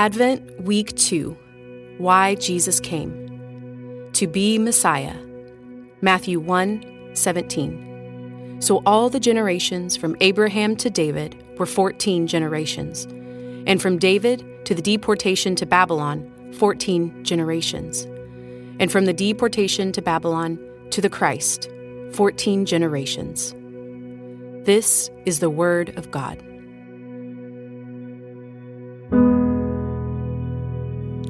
Advent Week 2 Why Jesus Came. To be Messiah. Matthew 1 17. So all the generations from Abraham to David were 14 generations, and from David to the deportation to Babylon, 14 generations, and from the deportation to Babylon to the Christ, 14 generations. This is the Word of God.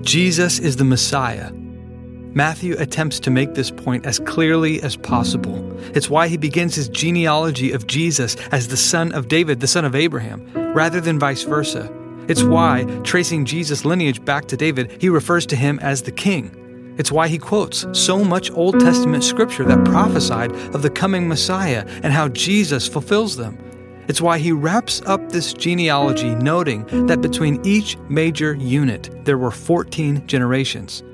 Jesus is the Messiah. Matthew attempts to make this point as clearly as possible. It's why he begins his genealogy of Jesus as the son of David, the son of Abraham, rather than vice versa. It's why, tracing Jesus' lineage back to David, he refers to him as the king. It's why he quotes so much Old Testament scripture that prophesied of the coming Messiah and how Jesus fulfills them. It's why he wraps up this genealogy noting that between each major unit there were 14 generations.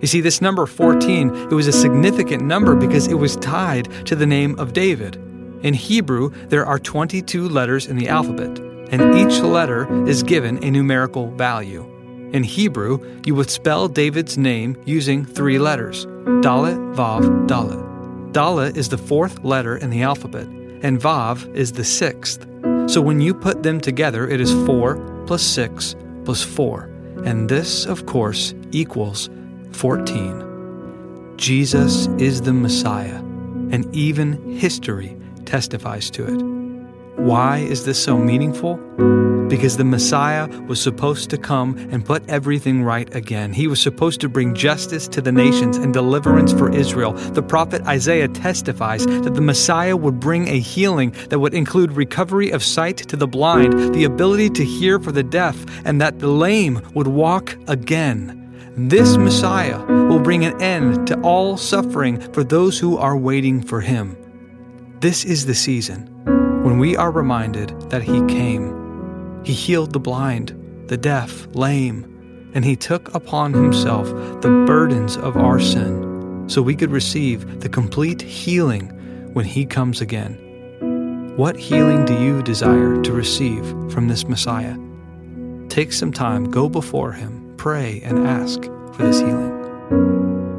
You see, this number 14, it was a significant number because it was tied to the name of David. In Hebrew, there are 22 letters in the alphabet, and each letter is given a numerical value. In Hebrew, you would spell David's name using three letters Dalet, Vav, Dalet. Dalet is the fourth letter in the alphabet, and Vav is the sixth. So when you put them together, it is 4 plus 6 plus 4. And this, of course, equals 14. Jesus is the Messiah, and even history testifies to it. Why is this so meaningful? Because the Messiah was supposed to come and put everything right again. He was supposed to bring justice to the nations and deliverance for Israel. The prophet Isaiah testifies that the Messiah would bring a healing that would include recovery of sight to the blind, the ability to hear for the deaf, and that the lame would walk again. This Messiah will bring an end to all suffering for those who are waiting for him. This is the season when we are reminded that he came he healed the blind, the deaf, lame, and He took upon Himself the burdens of our sin so we could receive the complete healing when He comes again. What healing do you desire to receive from this Messiah? Take some time, go before Him, pray, and ask for this healing.